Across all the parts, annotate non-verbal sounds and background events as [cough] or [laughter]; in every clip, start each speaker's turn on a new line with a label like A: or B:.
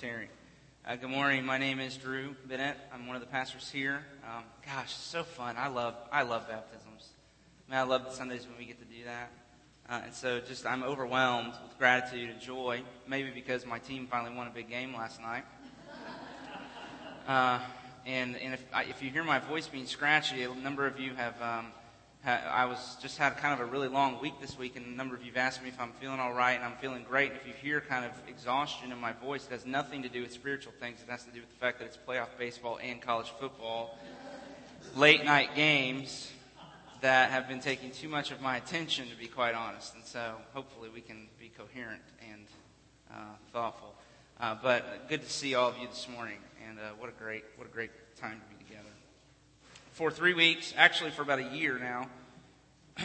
A: Terry. Uh, good morning. My name is Drew Bennett. I'm one of the pastors here. Um, gosh, so fun. I love I love baptisms. Man, I love the Sundays when we get to do that. Uh, and so, just I'm overwhelmed with gratitude and joy. Maybe because my team finally won a big game last night. Uh, and and if if you hear my voice being scratchy, a number of you have um, I was just had kind of a really long week this week, and a number of you've asked me if I'm feeling all right, and I'm feeling great. And if you hear kind of exhaustion in my voice, it has nothing to do with spiritual things. It has to do with the fact that it's playoff baseball and college football, late night games that have been taking too much of my attention, to be quite honest. And so, hopefully, we can be coherent and uh, thoughtful. Uh, but good to see all of you this morning, and uh, what a great, what a great time to be for three weeks, actually for about a year now,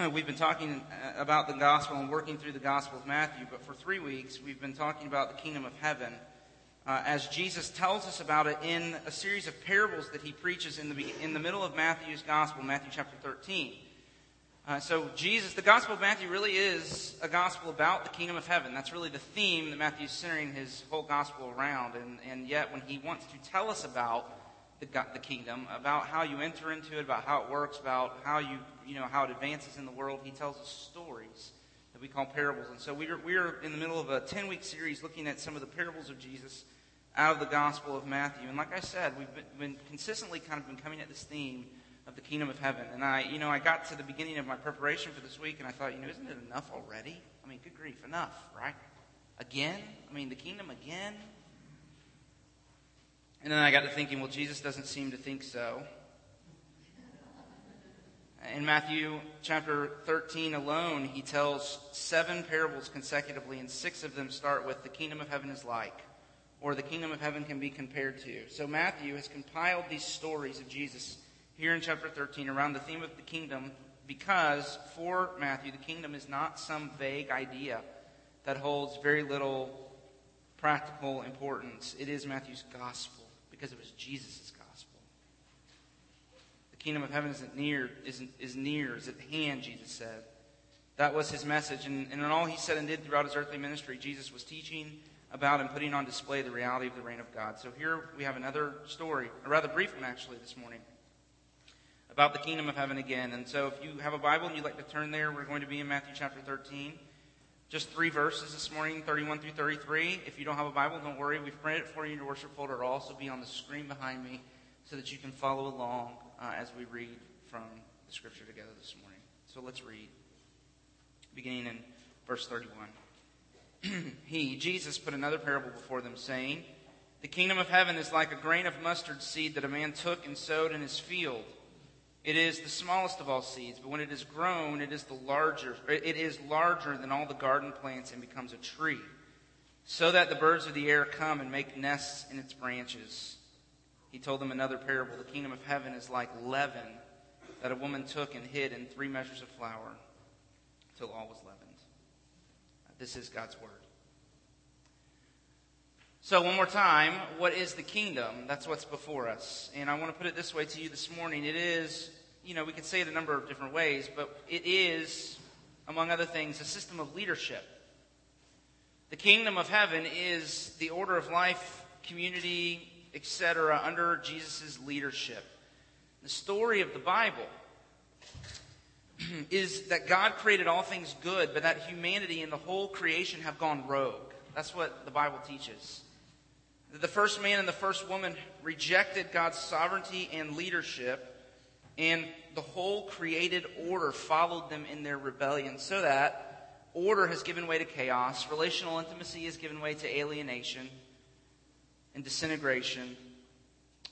A: [clears throat] we've been talking uh, about the gospel and working through the gospel of Matthew. But for three weeks, we've been talking about the kingdom of heaven uh, as Jesus tells us about it in a series of parables that he preaches in the, in the middle of Matthew's gospel, Matthew chapter 13. Uh, so, Jesus, the Gospel of Matthew really is a gospel about the kingdom of heaven. That's really the theme that Matthew's centering his whole gospel around. And, and yet, when he wants to tell us about the, the kingdom, about how you enter into it, about how it works, about how you, you know, how it advances in the world. He tells us stories that we call parables. And so we're, we're in the middle of a 10 week series looking at some of the parables of Jesus out of the Gospel of Matthew. And like I said, we've been, been consistently kind of been coming at this theme of the kingdom of heaven. And I, you know, I got to the beginning of my preparation for this week and I thought, you know, isn't it enough already? I mean, good grief, enough, right? Again? I mean, the kingdom again? And then I got to thinking, well, Jesus doesn't seem to think so. In Matthew chapter 13 alone, he tells seven parables consecutively, and six of them start with the kingdom of heaven is like, or the kingdom of heaven can be compared to. So Matthew has compiled these stories of Jesus here in chapter 13 around the theme of the kingdom because for Matthew, the kingdom is not some vague idea that holds very little practical importance. It is Matthew's gospel because it was Jesus' gospel. The kingdom of heaven isn't near, isn't, is near, is at hand, Jesus said. That was his message. And, and in all he said and did throughout his earthly ministry, Jesus was teaching about and putting on display the reality of the reign of God. So here we have another story, a rather brief one actually this morning, about the kingdom of heaven again. And so if you have a Bible and you'd like to turn there, we're going to be in Matthew chapter 13. Just three verses this morning, 31 through 33. If you don't have a Bible, don't worry. We've printed it for you in your worship folder. It'll also be on the screen behind me so that you can follow along uh, as we read from the scripture together this morning. So let's read, beginning in verse 31. [clears throat] he, Jesus, put another parable before them, saying, The kingdom of heaven is like a grain of mustard seed that a man took and sowed in his field. It is the smallest of all seeds, but when it is grown, it is the larger. It is larger than all the garden plants and becomes a tree, so that the birds of the air come and make nests in its branches. He told them another parable: The kingdom of heaven is like leaven that a woman took and hid in three measures of flour until all was leavened. This is God's word. So, one more time, what is the kingdom? That's what's before us. And I want to put it this way to you this morning. It is, you know, we could say it a number of different ways, but it is, among other things, a system of leadership. The kingdom of heaven is the order of life, community, etc., under Jesus' leadership. The story of the Bible [clears throat] is that God created all things good, but that humanity and the whole creation have gone rogue. That's what the Bible teaches that the first man and the first woman rejected God's sovereignty and leadership, and the whole created order followed them in their rebellion, so that order has given way to chaos, relational intimacy has given way to alienation and disintegration.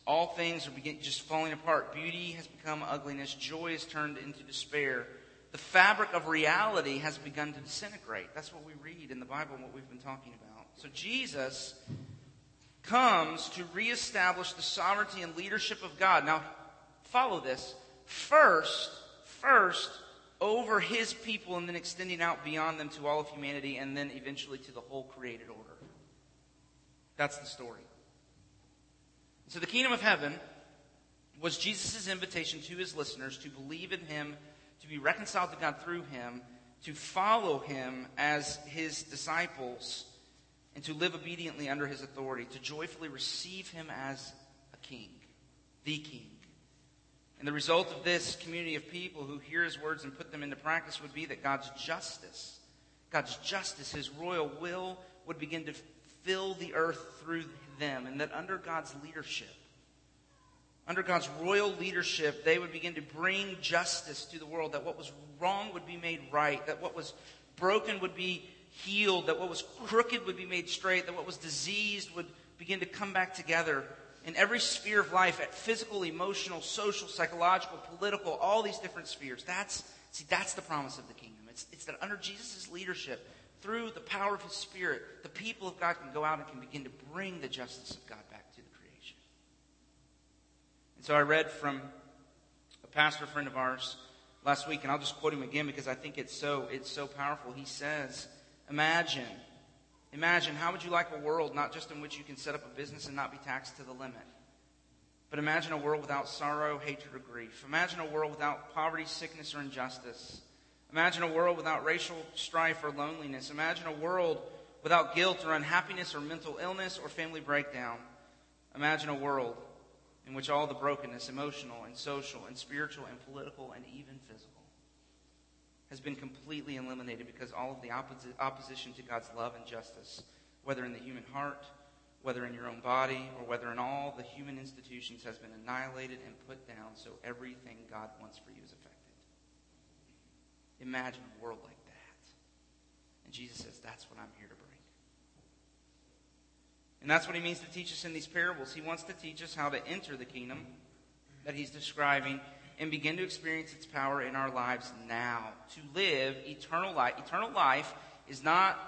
A: All things are just falling apart. Beauty has become ugliness. Joy is turned into despair. The fabric of reality has begun to disintegrate. That's what we read in the Bible and what we've been talking about. So Jesus comes to reestablish the sovereignty and leadership of God. Now, follow this. First, first, over his people and then extending out beyond them to all of humanity and then eventually to the whole created order. That's the story. So the kingdom of heaven was Jesus' invitation to his listeners to believe in him, to be reconciled to God through him, to follow him as his disciples and to live obediently under his authority, to joyfully receive him as a king, the king. And the result of this community of people who hear his words and put them into practice would be that God's justice, God's justice, his royal will, would begin to fill the earth through them, and that under God's leadership, under God's royal leadership, they would begin to bring justice to the world, that what was wrong would be made right, that what was broken would be healed, that what was crooked would be made straight, that what was diseased would begin to come back together in every sphere of life at physical, emotional, social, psychological, political, all these different spheres. That's, see, that's the promise of the kingdom. It's, it's that under Jesus' leadership, through the power of his spirit, the people of God can go out and can begin to bring the justice of God back to the creation. And so I read from a pastor friend of ours last week, and I'll just quote him again because I think it's so, it's so powerful. He says, Imagine, imagine how would you like a world not just in which you can set up a business and not be taxed to the limit, but imagine a world without sorrow, hatred, or grief. Imagine a world without poverty, sickness, or injustice. Imagine a world without racial strife or loneliness. Imagine a world without guilt or unhappiness or mental illness or family breakdown. Imagine a world in which all the brokenness, emotional and social and spiritual and political and even physical, has been completely eliminated because all of the opposi- opposition to God's love and justice, whether in the human heart, whether in your own body, or whether in all the human institutions, has been annihilated and put down so everything God wants for you is affected. Imagine a world like that. And Jesus says, That's what I'm here to bring. And that's what he means to teach us in these parables. He wants to teach us how to enter the kingdom that he's describing and begin to experience its power in our lives now. To live eternal life. Eternal life is not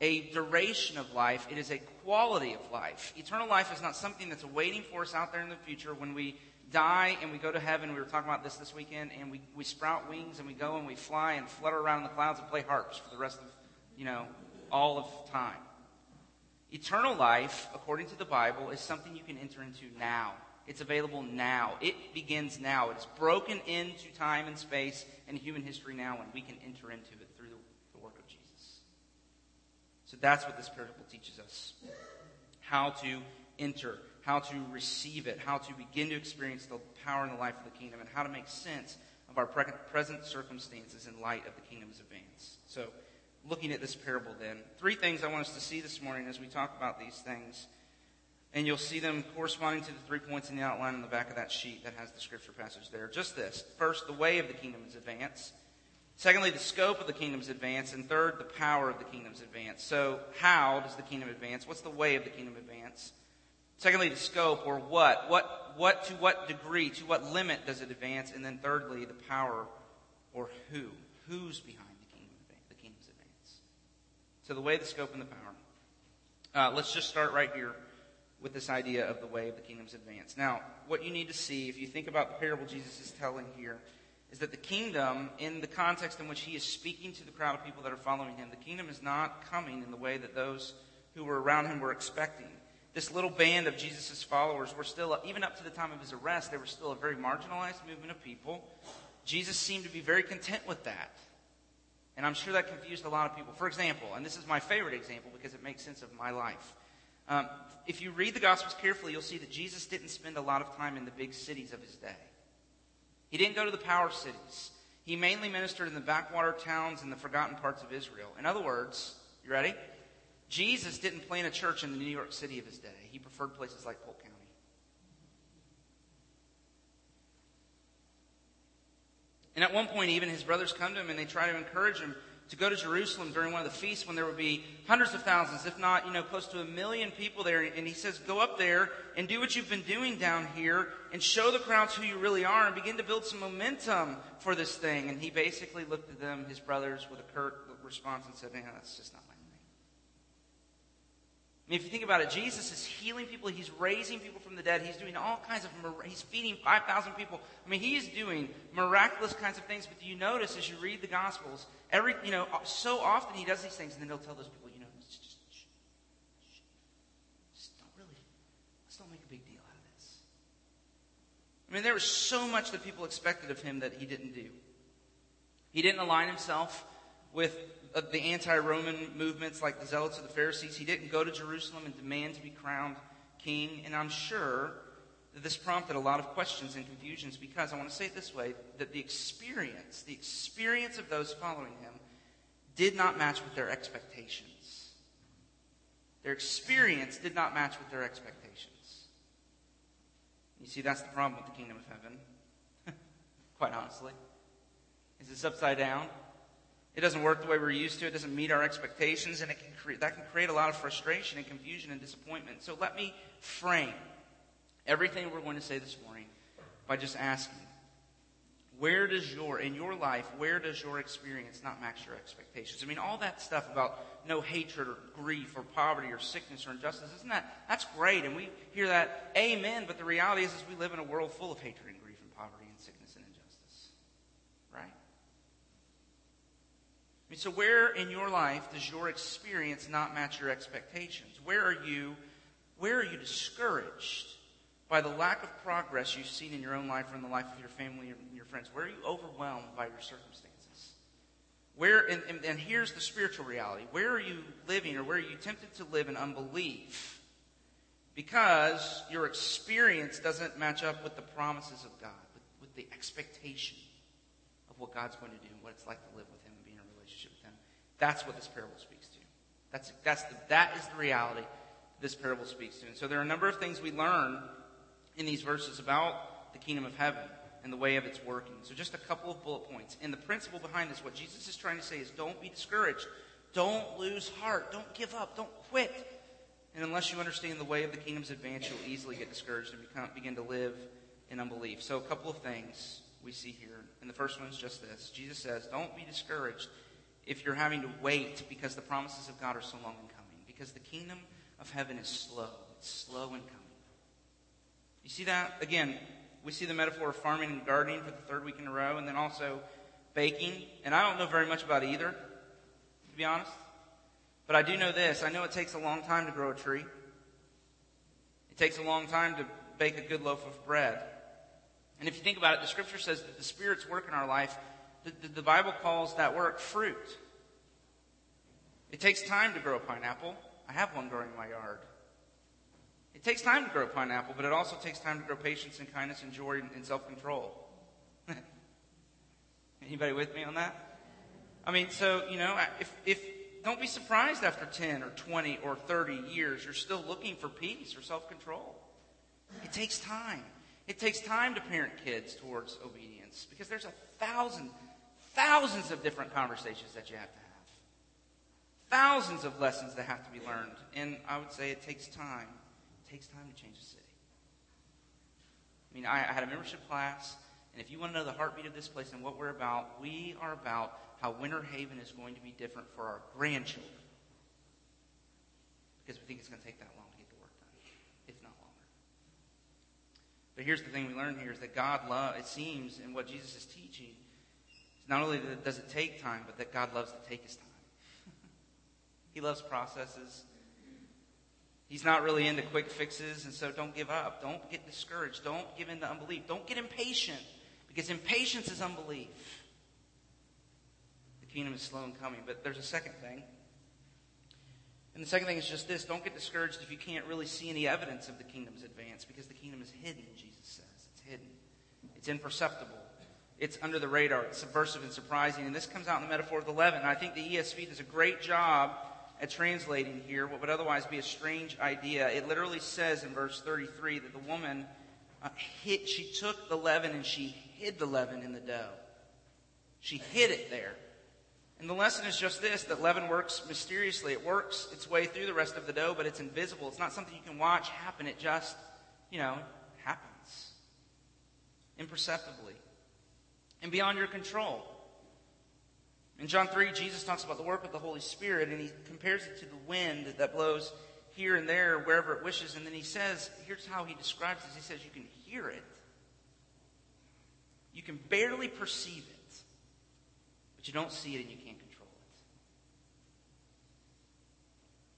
A: a duration of life, it is a quality of life. Eternal life is not something that's waiting for us out there in the future when we die and we go to heaven. We were talking about this this weekend, and we, we sprout wings and we go and we fly and flutter around in the clouds and play harps for the rest of, you know, all of time. Eternal life, according to the Bible, is something you can enter into now. It's available now. It begins now. It is broken into time and space and human history now, and we can enter into it through the, the work of Jesus. So that's what this parable teaches us how to enter, how to receive it, how to begin to experience the power and the life of the kingdom, and how to make sense of our present circumstances in light of the kingdom's advance. So, looking at this parable, then, three things I want us to see this morning as we talk about these things. And you'll see them corresponding to the three points in the outline on the back of that sheet that has the scripture passage there. Just this. First, the way of the kingdom's advance. Secondly, the scope of the kingdom's advance. And third, the power of the kingdom's advance. So, how does the kingdom advance? What's the way of the kingdom advance? Secondly, the scope or what? What, what, to what degree, to what limit does it advance? And then thirdly, the power or who? Who's behind the kingdom, the kingdom's advance? So the way, the scope, and the power. Uh, let's just start right here with this idea of the way of the kingdom's advance. Now, what you need to see, if you think about the parable Jesus is telling here, is that the kingdom, in the context in which he is speaking to the crowd of people that are following him, the kingdom is not coming in the way that those who were around him were expecting. This little band of Jesus' followers were still, even up to the time of his arrest, they were still a very marginalized movement of people. Jesus seemed to be very content with that. And I'm sure that confused a lot of people. For example, and this is my favorite example because it makes sense of my life. Um, if you read the Gospels carefully, you'll see that Jesus didn't spend a lot of time in the big cities of his day. He didn't go to the power cities. He mainly ministered in the backwater towns and the forgotten parts of Israel. In other words, you ready? Jesus didn't plant a church in the New York City of his day. He preferred places like Polk County. And at one point, even his brothers come to him and they try to encourage him to go to Jerusalem during one of the feasts when there would be hundreds of thousands, if not, you know, close to a million people there. And he says, go up there and do what you've been doing down here and show the crowds who you really are and begin to build some momentum for this thing. And he basically looked at them, his brothers, with a curt response and said, "Man, that's just not my. Mean, if you think about it, Jesus is healing people. He's raising people from the dead. He's doing all kinds of, he's feeding 5,000 people. I mean, he's doing miraculous kinds of things. But do you notice as you read the Gospels, Every, you know, so often he does these things, and then he'll tell those people, you know, just, just, just don't really, let's don't make a big deal out of this. I mean, there was so much that people expected of him that he didn't do. He didn't align himself with of the anti-Roman movements like the Zealots of the Pharisees. He didn't go to Jerusalem and demand to be crowned king. And I'm sure that this prompted a lot of questions and confusions because I want to say it this way, that the experience, the experience of those following him did not match with their expectations. Their experience did not match with their expectations. You see, that's the problem with the kingdom of heaven. [laughs] Quite honestly. Is it's upside down. It doesn't work the way we're used to. It doesn't meet our expectations, and it can create, that can create a lot of frustration and confusion and disappointment. So let me frame everything we're going to say this morning by just asking, where does your, in your life, where does your experience not match your expectations? I mean, all that stuff about no hatred or grief or poverty or sickness or injustice, isn't that, that's great. And we hear that, amen, but the reality is, is we live in a world full of hatred and grief and poverty and sickness and injustice. Right? I mean, so where in your life does your experience not match your expectations? Where are you, where are you discouraged? by the lack of progress you've seen in your own life or in the life of your family and your friends? Where are you overwhelmed by your circumstances? Where, and, and, and here's the spiritual reality. Where are you living or where are you tempted to live in unbelief? Because your experience doesn't match up with the promises of God, with, with the expectation of what God's going to do and what it's like to live with Him and be in a relationship with Him. That's what this parable speaks to. That's, that's the, that is the reality this parable speaks to. And so there are a number of things we learn in these verses about the kingdom of heaven and the way of its working. So, just a couple of bullet points. And the principle behind this, what Jesus is trying to say is don't be discouraged. Don't lose heart. Don't give up. Don't quit. And unless you understand the way of the kingdom's advance, you'll easily get discouraged and become, begin to live in unbelief. So, a couple of things we see here. And the first one is just this Jesus says, Don't be discouraged if you're having to wait because the promises of God are so long in coming. Because the kingdom of heaven is slow, it's slow in coming. You see that? Again, we see the metaphor of farming and gardening for the third week in a row, and then also baking. And I don't know very much about either, to be honest. But I do know this. I know it takes a long time to grow a tree. It takes a long time to bake a good loaf of bread. And if you think about it, the scripture says that the Spirit's work in our life, the, the, Bible calls that work fruit. It takes time to grow a pineapple. I have one growing in my yard. It takes time to grow a pineapple, but it also takes time to grow patience and kindness and joy and self-control. [laughs] Anybody with me on that? I mean, so, you know, if, if, don't be surprised after 10 or 20 or 30 years, you're still looking for peace or self-control. It takes time. It takes time to parent kids towards obedience because there's a thousand, thousands of different conversations that you have to have. Thousands of lessons that have to be learned. And I would say it takes time It takes time to change a city. I mean, I, I had a membership class, and if you want to know the heartbeat of this place and what we're about, we are about how Winter Haven is going to be different for our grandchildren. Because we think it's going to take that long to get the work done, if not longer. But here's the thing we learn here is that God love it seems in what Jesus is teaching, not only does it take time, but that God loves to take his time. he loves processes. He's not really into quick fixes, and so don't give up. Don't get discouraged. Don't give in to unbelief. Don't get impatient, because impatience is unbelief. The kingdom is slow in coming. But there's a second thing. And the second thing is just this don't get discouraged if you can't really see any evidence of the kingdom's advance, because the kingdom is hidden, Jesus says. It's hidden, it's imperceptible. It's under the radar. It's subversive and surprising. And this comes out in the metaphor of the leaven. I think the ESV does a great job at translating here what would otherwise be a strange idea. It literally says in verse 33 that the woman uh, she took the leaven and she hid the leaven in the dough. She hid it there. And the lesson is just this that leaven works mysteriously. It works its way through the rest of the dough, but it's invisible. It's not something you can watch happen. It just, you know, happens imperceptibly and beyond your control. In John 3, Jesus talks about the work of the Holy Spirit, and he compares it to the wind that blows here and there, wherever it wishes. And then he says, here's how he describes this. He says, you can hear it. You can barely perceive it, but you don't see it and you can't control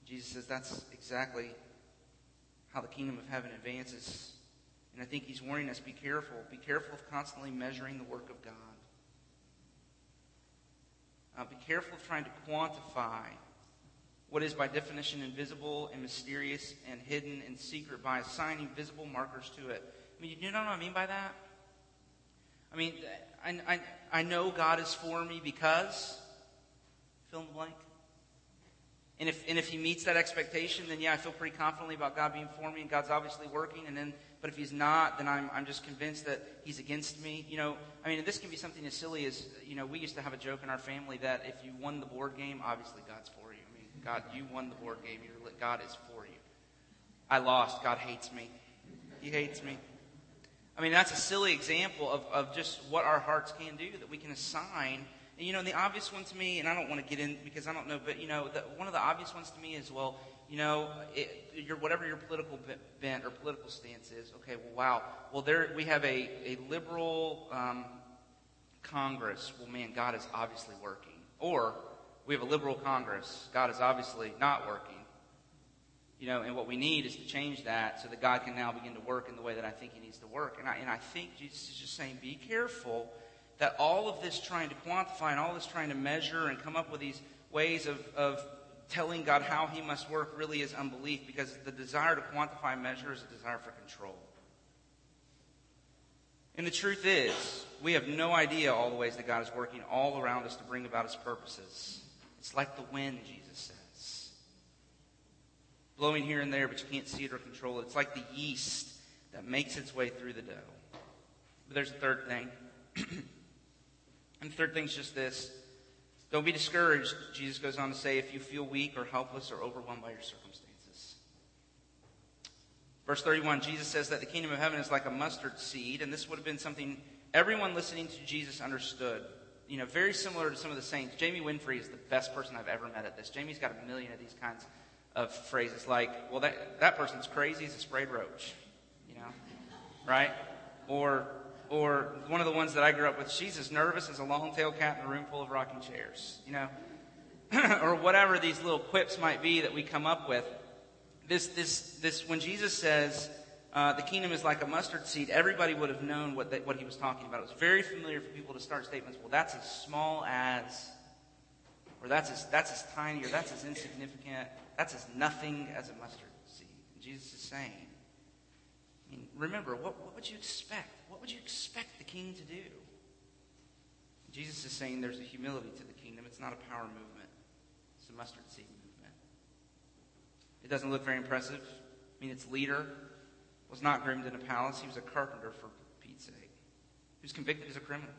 A: it. Jesus says that's exactly how the kingdom of heaven advances. And I think he's warning us be careful. Be careful of constantly measuring the work of God. Uh, be careful of trying to quantify what is by definition invisible and mysterious and hidden and secret by assigning visible markers to it. I mean, you know what I mean by that? I mean, I, I, I know God is for me because, fill in the blank. And if, and if he meets that expectation, then yeah, I feel pretty confidently about God being for me and God's obviously working. And then, but if he's not, then I'm, I'm just convinced that he's against me. You know, I mean, this can be something as silly as, you know, we used to have a joke in our family that if you won the board game, obviously God's for you. I mean, God, you won the board game. You're, God is for you. I lost. God hates me. He hates me. I mean, that's a silly example of, of just what our hearts can do, that we can assign. And, you know, the obvious one to me, and I don't want to get in because I don't know, but, you know, the, one of the obvious ones to me is, well, you know, it, your, whatever your political bent or political stance is, okay, well, wow. Well, there we have a, a liberal um, Congress. Well, man, God is obviously working. Or we have a liberal Congress. God is obviously not working. You know, and what we need is to change that so that God can now begin to work in the way that I think He needs to work. And I, and I think Jesus is just saying, be careful that all of this trying to quantify and all this trying to measure and come up with these ways of, of telling God how He must work really is unbelief because the desire to quantify measure is a desire for control. And the truth is, we have no idea all the ways that God is working all around us to bring about His purposes. It's like the wind, Jesus says. blowing here and there, but you can't see it or control it. It's like the yeast that makes its way through the dough. But there's a third thing. [clears throat] and the third thing is just this. Don't be discouraged, Jesus goes on to say, if you feel weak or helpless or overwhelmed by your circumstances. Verse 31, Jesus says that the kingdom of heaven is like a mustard seed, and this would have been something everyone listening to Jesus understood. You know, very similar to some of the saints. Jamie Winfrey is the best person I've ever met at this. Jamie's got a million of these kinds of phrases like, well, that, that person's crazy as a sprayed roach, you know, right? Or, or one of the ones that I grew up with, she's as nervous as a long-tailed cat in a room full of rocking chairs, you know, [laughs] or whatever these little quips might be that we come up with. This, this, this, when Jesus says, uh, the kingdom is like a mustard seed, everybody would have known what, what he was talking about. It was very familiar for people to start statements, well, that's as small as, or that's as, that's as tiny, or that's as insignificant that's as nothing as a mustard seed. And Jesus is saying, I mean, remember, what, what would you expect? What would you expect the king to do? Jesus is saying there's a humility to the kingdom. It's not a power movement. It's a mustard seed movement. It doesn't look very impressive. I mean, its leader was not groomed in a palace. He was a carpenter, for Pete's sake. He was convicted as a criminal.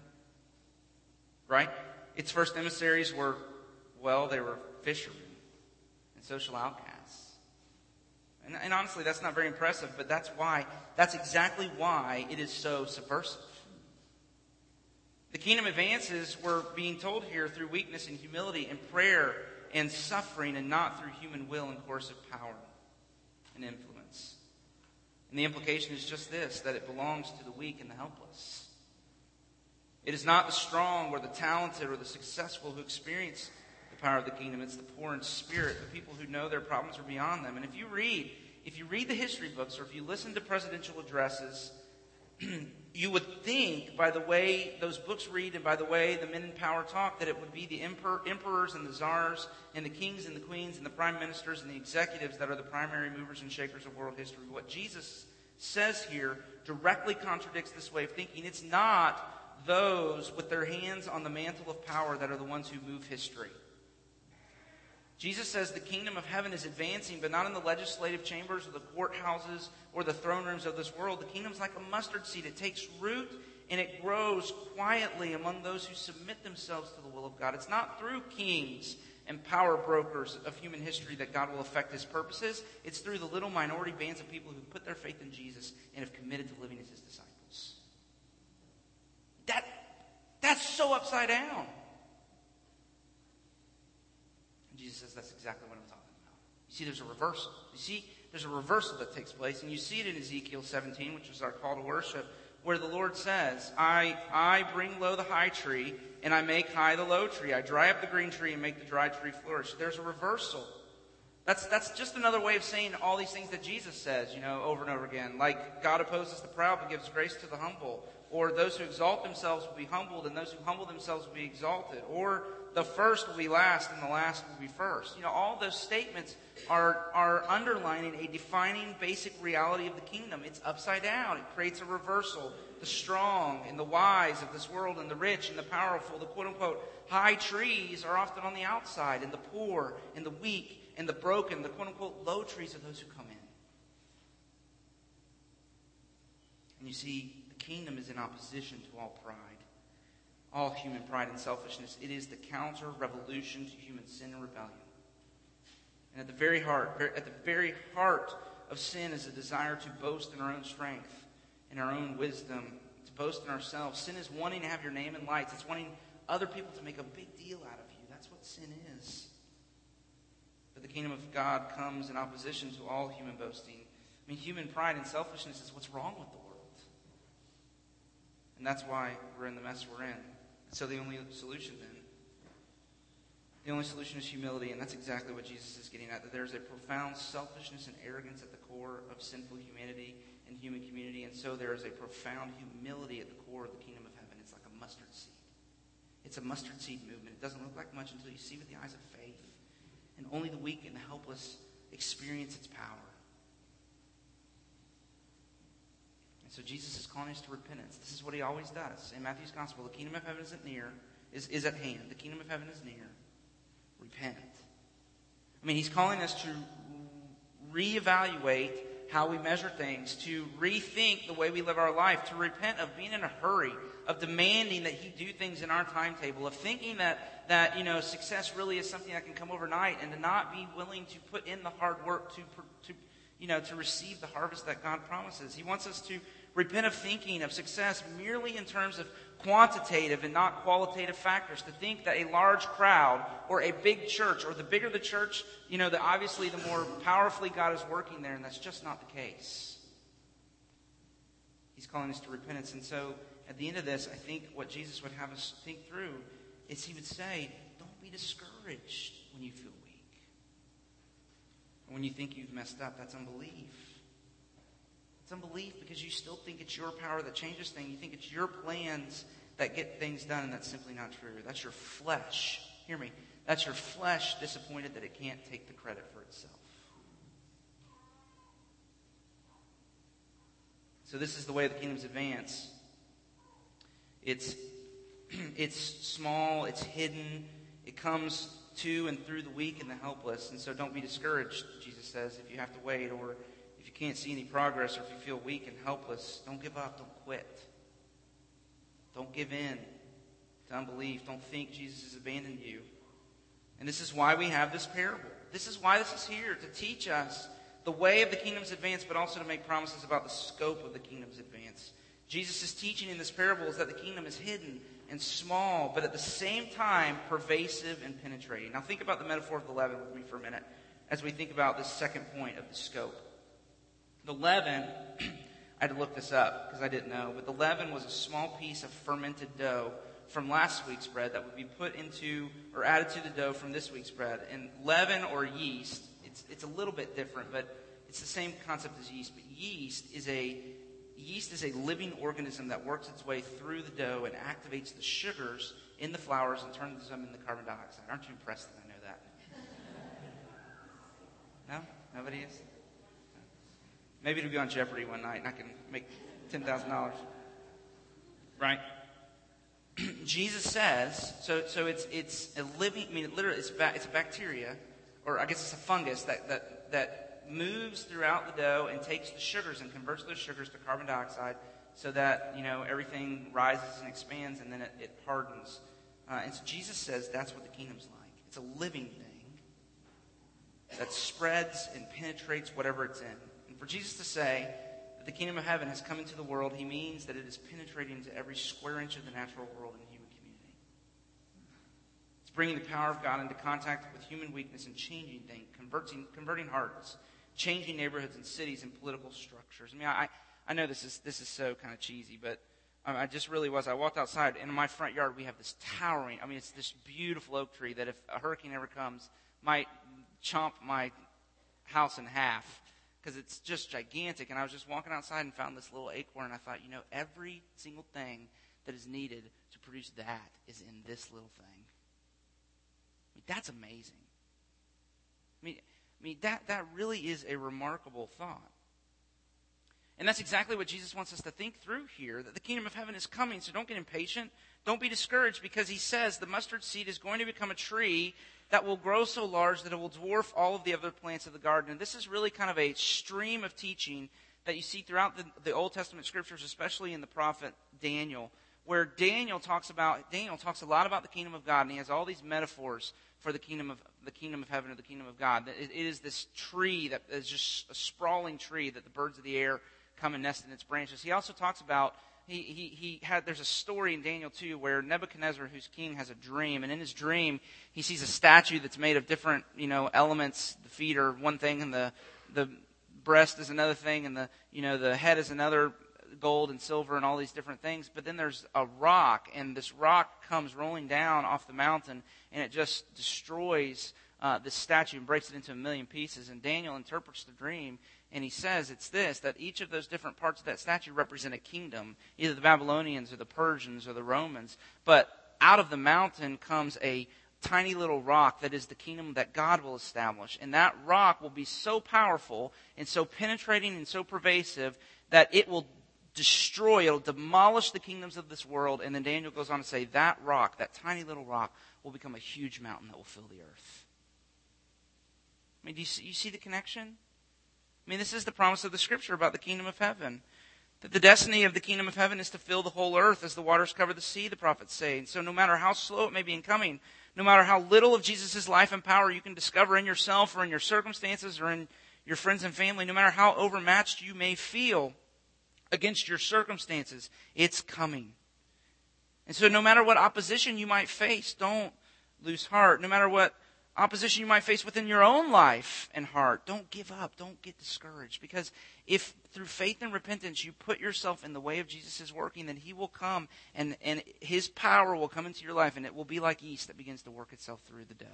A: Right? Its first emissaries were, well, they were fishermen and social outcasts. And, and honestly, that's not very impressive, but that's why, that's exactly why it is so subversive. The kingdom advances, we're being told here, through weakness and humility and prayer and suffering and not through human will and coercive power and influence. And the implication is just this that it belongs to the weak and the helpless. It is not the strong or the talented or the successful who experience power of the kingdom. It's the poor in spirit, the people who know their problems are beyond them. And if you read, if you read the history books or if you listen to presidential addresses, [clears throat] you would think by the way those books read and by the way the men in power talk that it would be the emperor, emperors and the czars and the kings and the queens and the prime ministers and the executives that are the primary movers and shakers of world history. What Jesus says here directly contradicts this way of thinking. It's not those with their hands on the mantle of power that are the ones who move history. Jesus says the kingdom of heaven is advancing, but not in the legislative chambers or the courthouses or the throne rooms of this world. The kingdom's like a mustard seed. It takes root and it grows quietly among those who submit themselves to the will of God. It's not through kings and power brokers of human history that God will affect his purposes. It's through the little minority bands of people who put their faith in Jesus and have committed to living as his disciples. That, that's so upside down. Jesus says that's exactly what I'm talking about. You see, there's a reversal. You see, there's a reversal that takes place, and you see it in Ezekiel 17, which is our call to worship, where the Lord says, I, I bring low the high tree, and I make high the low tree. I dry up the green tree and make the dry tree flourish. There's a reversal. That's, that's just another way of saying all these things that Jesus says, you know, over and over again. Like, God opposes the proud but gives grace to the humble. Or those who exalt themselves will be humbled, and those who humble themselves will be exalted. Or the first will be last and the last will be first. You know, all those statements are, are underlining a defining basic reality of the kingdom. It's upside down. It creates a reversal. The strong and the wise of this world and the rich and the powerful, the quote unquote high trees are often on the outside and the poor and the weak and the broken, the quote unquote low trees are those who come in. And you see, the kingdom is in opposition to all pride all human pride and selfishness. It is the counter revolution to human sin and rebellion. And at the very heart, at the very heart of sin is a desire to boast in our own strength, in our own wisdom, to boast in ourselves. Sin is wanting to have your name in lights. It's wanting other people to make a big deal out of you. That's what sin is. But the kingdom of God comes in opposition to all human boasting. I mean, human pride and selfishness is what's wrong with the world. And that's why we're in the mess we're in. So the only solution then, the only solution is humility, and that's exactly what Jesus is getting at. That there's a profound selfishness and arrogance at the core of sinful humanity and human community, and so there is a profound humility at the core of the kingdom of heaven. It's like a mustard seed. It's a mustard seed movement. It doesn't look like much until you see with the eyes of faith. And only the weak and the helpless experience its power. So Jesus is calling us to repentance. This is what he always does. In Matthew's gospel, the kingdom of heaven isn't near, is, is at hand. The kingdom of heaven is near. Repent. I mean, he's calling us to reevaluate how we measure things, to rethink the way we live our life, to repent of being in a hurry, of demanding that he do things in our timetable, of thinking that, that you know, success really is something that can come overnight, and to not be willing to put in the hard work to, to you know, to receive the harvest that God promises. He wants us to repent of thinking of success merely in terms of quantitative and not qualitative factors. To think that a large crowd or a big church, or the bigger the church, you know, that obviously the more powerfully God is working there, and that's just not the case. He's calling us to repentance. And so at the end of this, I think what Jesus would have us think through is he would say, Don't be discouraged when you feel weak. When you think you've messed up, that's unbelief. Unbelief because you still think it's your power that changes things. You think it's your plans that get things done, and that's simply not true. That's your flesh. Hear me. That's your flesh disappointed that it can't take the credit for itself. So this is the way the kingdoms advance. It's [clears throat] it's small, it's hidden, it comes to and through the weak and the helpless. And so don't be discouraged, Jesus says, if you have to wait or you can't see any progress or if you feel weak and helpless, don't give up. Don't quit. Don't give in to unbelief. Don't think Jesus has abandoned you. And this is why we have this parable. This is why this is here to teach us the way of the kingdom's advance, but also to make promises about the scope of the kingdom's advance. Jesus' teaching in this parable is that the kingdom is hidden and small, but at the same time pervasive and penetrating. Now think about the metaphor of the leaven with me for a minute as we think about this second point of the scope. The leaven, [clears throat] I had to look this up because I didn't know, but the leaven was a small piece of fermented dough from last week's bread that would be put into or added to the dough from this week's bread. And leaven or yeast, it's, it's a little bit different, but it's the same concept as yeast. But yeast is a yeast is a living organism that works its way through the dough and activates the sugars in the flours and turns them into carbon dioxide. Aren't you impressed that I know that? [laughs] No? Nobody is? Maybe it'll be on Jeopardy one night and I can make $10,000. Right? [clears throat] Jesus says, so, so it's, it's a living, I mean, literally, it's, ba- it's a bacteria, or I guess it's a fungus that, that, that moves throughout the dough and takes the sugars and converts those sugars to carbon dioxide so that, you know, everything rises and expands and then it, it hardens. Uh, and so Jesus says that's what the kingdom's like. It's a living thing that spreads and penetrates whatever it's in. For Jesus to say that the kingdom of heaven has come into the world, he means that it is penetrating into every square inch of the natural world and human community. It's bringing the power of God into contact with human weakness and changing things, converting, converting hearts, changing neighborhoods and cities and political structures. I mean, I, I know this is, this is so kind of cheesy, but um, I just really was. I walked outside, and in my front yard, we have this towering, I mean, it's this beautiful oak tree that if a hurricane ever comes, might chomp my house in half because it's just gigantic. And I was just walking outside and found this little acorn. And I thought, you know, every single thing that is needed to produce that is in this little thing. Like, that's amazing. I mean, I mean that, that really is a remarkable thought. And that's exactly what Jesus wants us to think through here that the kingdom of heaven is coming. So don't get impatient. Don't be discouraged because he says the mustard seed is going to become a tree that will grow so large that it will dwarf all of the other plants of the garden. And this is really kind of a stream of teaching that you see throughout the, the Old Testament scriptures, especially in the prophet Daniel, where Daniel talks about Daniel talks a lot about the kingdom of God, and he has all these metaphors for the kingdom of the kingdom of heaven or the kingdom of God. it, it is this tree that is just a sprawling tree that the birds of the air come and nest in its branches. He also talks about he, he, he had there's a story in Daniel 2 where Nebuchadnezzar, who's king, has a dream, and in his dream he sees a statue that's made of different you know elements. The feet are one thing, and the the breast is another thing, and the you know the head is another gold and silver and all these different things. But then there's a rock, and this rock comes rolling down off the mountain, and it just destroys uh, this statue and breaks it into a million pieces. And Daniel interprets the dream, and he says it's this that each of those different parts of that statue represent a kingdom, either the Babylonians or the Persians or the Romans. But out of the mountain comes a tiny little rock that is the kingdom that God will establish. And that rock will be so powerful and so penetrating and so pervasive that it will destroy, it'll demolish the kingdoms of this world. And then Daniel goes on to say that rock, that tiny little rock, will become a huge mountain that will fill the earth. I mean, do you see, you see the connection? I mean, this is the promise of the scripture about the kingdom of heaven. That the destiny of the kingdom of heaven is to fill the whole earth as the waters cover the sea, the prophets say. And so no matter how slow it may be in coming, no matter how little of Jesus' life and power you can discover in yourself or in your circumstances or in your friends and family, no matter how overmatched you may feel against your circumstances, it's coming. And so no matter what opposition you might face, don't lose heart. No matter what opposition you might face within your own life and heart, don't give up. Don't get discouraged. Because if through faith and repentance you put yourself in the way of Jesus' working, then He will come and, and His power will come into your life and it will be like yeast that begins to work itself through the dough.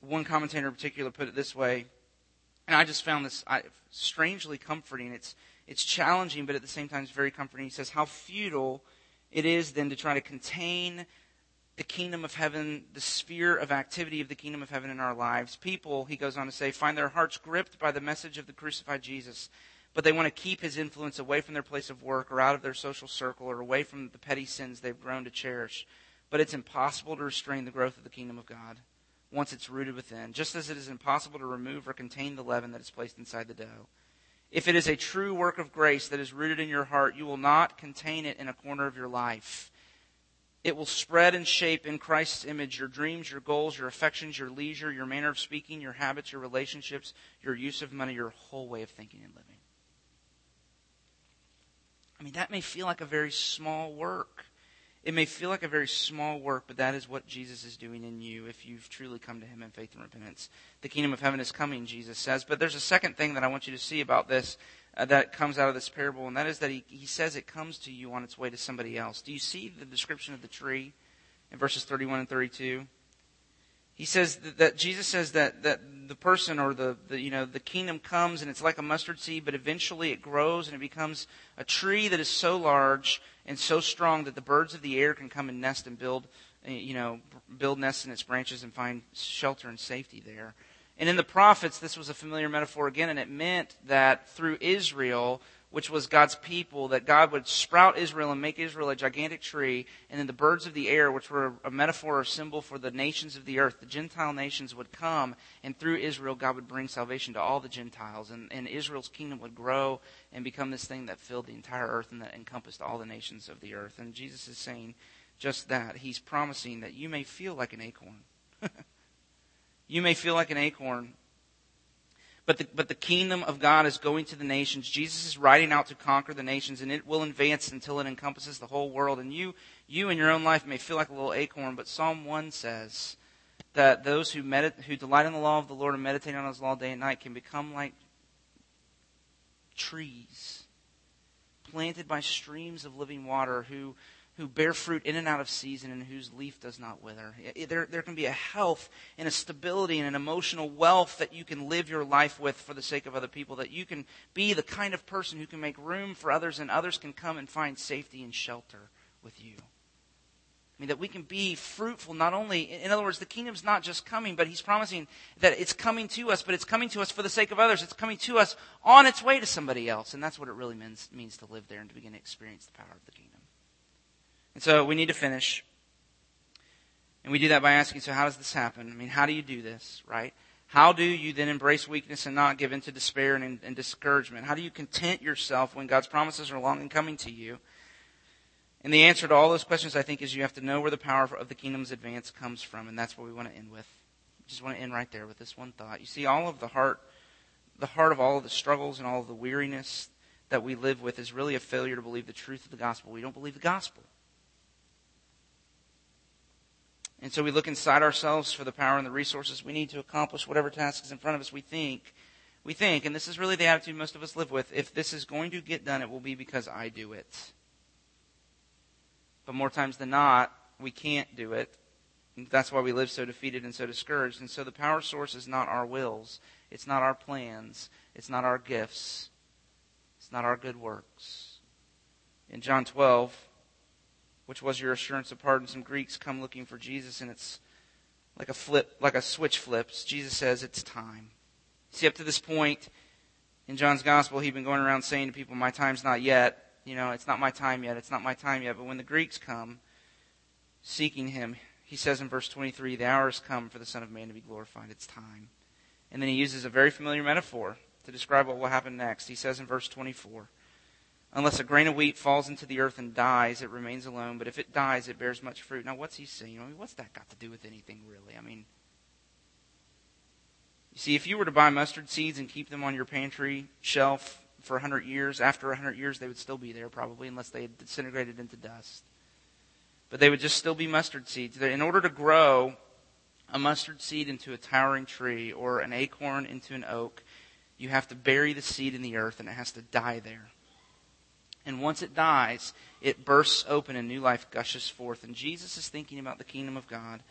A: One commentator in particular put it this way, and I just found this strangely comforting. It's, it's challenging, but at the same time, it's very comforting. He says, How futile it is then to try to contain the kingdom of heaven, the sphere of activity of the kingdom of heaven in our lives. People, he goes on to say, find their hearts gripped by the message of the crucified Jesus, but they want to keep his influence away from their place of work or out of their social circle or away from the petty sins they've grown to cherish. But it's impossible to restrain the growth of the kingdom of God once it's rooted within, just as it is impossible to remove or contain the leaven that is placed inside the dough. If it is a true work of grace that is rooted in your heart, you will not contain it in a corner of your life. It will spread and shape in Christ's image your dreams, your goals, your affections, your leisure, your manner of speaking, your habits, your relationships, your use of money, your whole way of thinking and living. I mean, that may feel like a very small work. It may feel like a very small work, but that is what Jesus is doing in you if you've truly come to Him in faith and repentance. The kingdom of heaven is coming, Jesus says. But there's a second thing that I want you to see about this uh, that comes out of this parable, and that is that he, he says it comes to you on its way to somebody else. Do you see the description of the tree in verses 31 and 32? He says that, that Jesus says that, that the person or the, the, you know, the kingdom comes and it's like a mustard seed, but eventually it grows and it becomes a tree that is so large and so strong that the birds of the air can come and nest and build, uh, you know, build nests in its branches and find shelter and safety there. And in the prophets, this was a familiar metaphor again, and it meant that through Israel, which was God's people, that God would sprout Israel and make Israel a gigantic tree, and then the birds of the air, which were a metaphor or symbol for the nations of the earth, the Gentile nations would come, and through Israel, God would bring salvation to all the Gentiles, and, and Israel's kingdom would grow and become this thing that filled the entire earth and that encompassed all the nations of the earth. And Jesus is saying just that. He's promising that you may feel like an acorn. [laughs] You may feel like an acorn, but the, but the kingdom of God is going to the nations. Jesus is riding out to conquer the nations, and it will advance until it encompasses the whole world. And you, you in your own life may feel like a little acorn, but Psalm 1 says that those who, medit- who delight in the law of the Lord and meditate on his law day and night can become like trees planted by streams of living water who who bear fruit in and out of season and whose leaf does not wither. There, there can be a health and a stability and an emotional wealth that you can live your life with for the sake of other people, that you can be the kind of person who can make room for others and others can come and find safety and shelter with you. I mean, that we can be fruitful not only, in other words, the kingdom's not just coming, but he's promising that it's coming to us, but it's coming to us for the sake of others. It's coming to us on its way to somebody else. And that's what it really means, means to live there and to begin to experience the power of the kingdom. And so we need to finish. And we do that by asking, so how does this happen? I mean, how do you do this, right? How do you then embrace weakness and not give in to despair and, and discouragement? How do you content yourself when God's promises are long in coming to you? And the answer to all those questions, I think, is you have to know where the power of the kingdom's advance comes from, and that's what we want to end with. Just want to end right there with this one thought. You see, all of the heart, the heart of all of the struggles and all of the weariness that we live with is really a failure to believe the truth of the gospel. We don't believe the gospel. And so we look inside ourselves for the power and the resources we need to accomplish whatever task is in front of us. We think, we think, and this is really the attitude most of us live with, if this is going to get done, it will be because I do it. But more times than not, we can't do it. And that's why we live so defeated and so discouraged. And so the power source is not our wills. It's not our plans. It's not our gifts. It's not our good works. In John 12, which was your assurance of pardon, some Greeks come looking for Jesus, and it's like a flip, like a switch flips. Jesus says it's time. See, up to this point in John's gospel, he'd been going around saying to people, "My time's not yet." you know, it's not my time yet, it's not my time yet. But when the Greeks come seeking him, he says in verse 23, the hour has come for the Son of Man to be glorified. It's time. And then he uses a very familiar metaphor to describe what will happen next. He says in verse 24, Unless a grain of wheat falls into the earth and dies, it remains alone. But if it dies, it bears much fruit. Now, what's he saying? I mean, what's that got to do with anything, really? I mean, you see, if you were to buy mustard seeds and keep them on your pantry shelf for 100 years. After 100 years, they would still be there probably, unless they had disintegrated into dust. But they would just still be mustard seeds. In order to grow a mustard seed into a towering tree or an acorn into an oak, you have to bury the seed in the earth and it has to die there. And once it dies, it bursts open and new life gushes forth. And Jesus is thinking about the kingdom of God.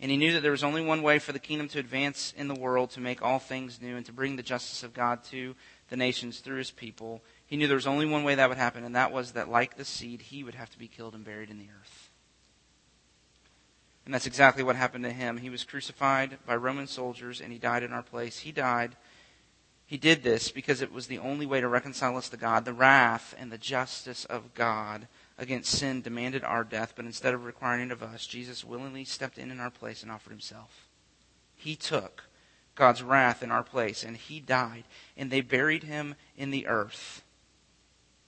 A: And he knew that there was only one way for the kingdom to advance in the world, to make all things new, and to bring the justice of God to the nations through his people. He knew there was only one way that would happen, and that was that, like the seed, he would have to be killed and buried in the earth. And that's exactly what happened to him. He was crucified by Roman soldiers, and he died in our place. He died. He did this because it was the only way to reconcile us to God. The wrath and the justice of God against sin demanded our death, but instead of requiring it of us, Jesus willingly stepped in in our place and offered himself. He took God's wrath in our place, and he died, and they buried him in the earth.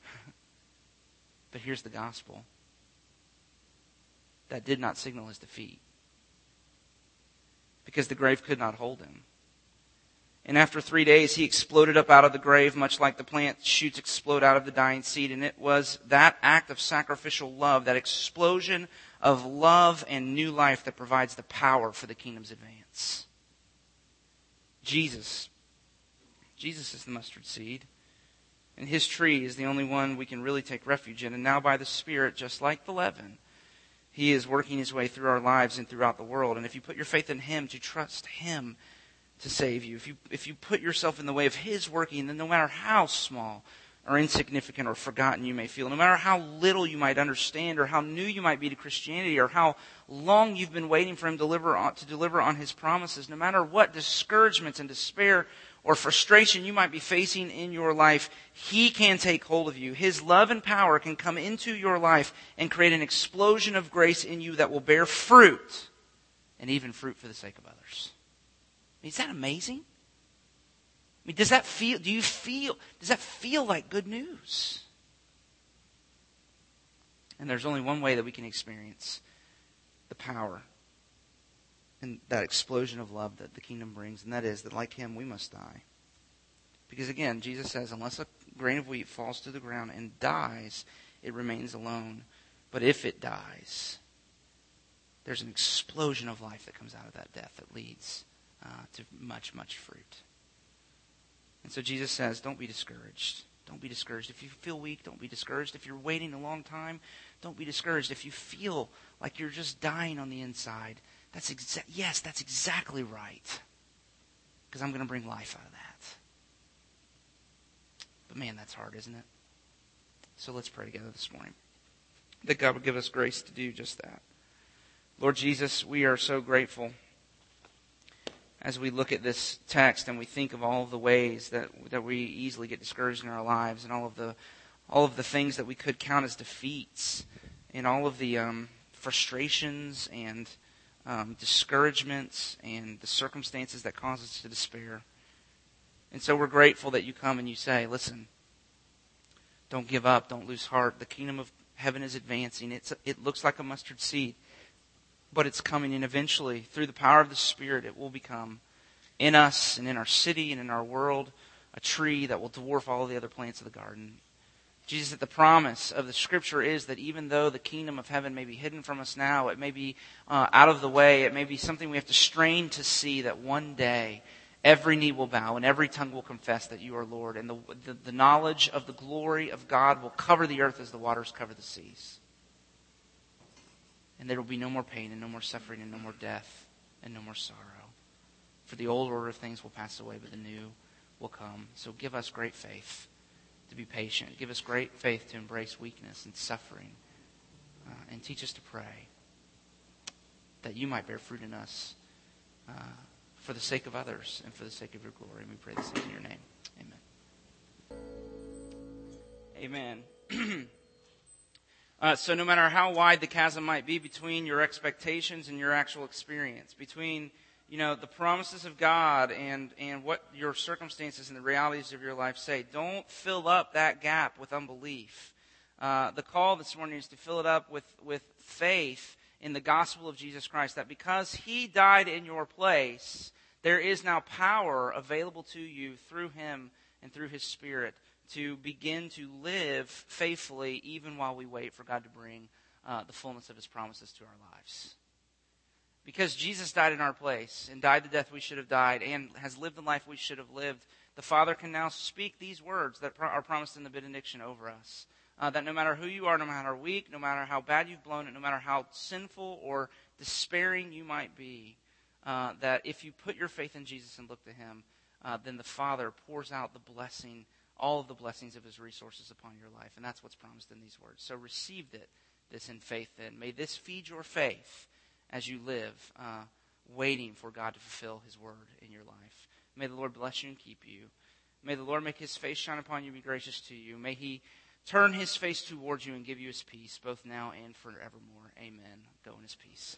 A: [laughs] but here's the gospel that did not signal his defeat because the grave could not hold him. And after three days, he exploded up out of the grave, much like the plant shoots explode out of the dying seed. And it was that act of sacrificial love, that explosion of love and new life that provides the power for the kingdom's advance. Jesus. Jesus is the mustard seed. And his tree is the only one we can really take refuge in. And now, by the Spirit, just like the leaven, he is working his way through our lives and throughout the world. And if you put your faith in him, to trust him to save you, if you, if you put yourself in the way of his working, then no matter how small or insignificant or forgotten you may feel, no matter how little you might understand or how new you might be to Christianity or how long you've been waiting for him to deliver on, to deliver on his promises, no matter what discouragements and despair or frustration you might be facing in your life, he can take hold of you. His love and power can come into your life and create an explosion of grace in you that will bear fruit and even fruit for the sake of others. Is that amazing? I mean, does that feel, do you feel, does that feel like good news? And there's only one way that we can experience the power and that explosion of love that the kingdom brings, and that is that like him, we must die. Because again, Jesus says, unless a grain of wheat falls to the ground and dies, it remains alone. But if it dies, there's an explosion of life that comes out of that death that leads uh, to much, much fruit. And so Jesus says, don't be discouraged. Don't be discouraged. If you feel weak, don't be discouraged. If you're waiting a long time, don't be discouraged. If you feel like you're just dying on the inside, that's exa- yes, that's exactly right. Because I'm going to bring life out of that. But man, that's hard, isn't it? So let's pray together this morning. That God would give us grace to do just that. Lord Jesus, we are so grateful as we look at this text and we think of all of the ways that, that we easily get discouraged in our lives and all of the, all of the things that we could count as defeats and all of the um, frustrations and um, discouragements and the circumstances that cause us to despair. And so we're grateful that you come and you say, listen, don't give up, don't lose heart. The kingdom of heaven is advancing. It's, it looks like a mustard seed but it's coming. And eventually, through the power of the Spirit, it will become in us and in our city and in our world a tree that will dwarf all the other plants of the garden. Jesus, that the promise of the Scripture is that even though the kingdom of heaven may be hidden from us now, it may be uh, out of the way, it may be something we have to strain to see that one day every knee will bow and every tongue will confess that you are Lord, and the, the, the knowledge of the glory of God will cover the earth as the waters cover the seas and there will be no more pain and no more suffering and no more death and no more sorrow. For the old order of things will pass away, but the new will come. So give us great faith to be patient. Give us great faith to embrace weakness and suffering. Uh, and teach us to pray that you might bear fruit in us uh, for the sake of others and for the sake of your glory. And we pray this in your name. Amen. Amen. [clears throat] Uh, so, no matter how wide the chasm might be between your expectations and your actual experience, between you know the promises of God and and what your circumstances and the realities of your life say, don't fill up that gap with unbelief. Uh, the call this morning is to fill it up with with faith in the gospel of Jesus Christ. That because He died in your place, there is now power available to you through Him and through His Spirit to begin to live faithfully even while we wait for God to bring uh, the fullness of his promises to our lives. Because Jesus died in our place and died the death we should have died and has lived the life we should have lived, the Father can now speak these words that are promised in the benediction over us. Uh, that no matter who you are, no matter how weak, no matter how bad you've blown it, no matter how sinful or despairing you might be, uh, that if you put your faith in Jesus and look to Him, uh, then the Father pours out the blessing all of the blessings of his resources upon your life. And that's what's promised in these words. So receive it, this in faith then. May this feed your faith as you live, uh, waiting for God to fulfill his word in your life. May the Lord bless you and keep you. May the Lord make his face shine upon you and be gracious to you. May he turn his face towards you and give you his peace, both now and forevermore. Amen. Go in his peace.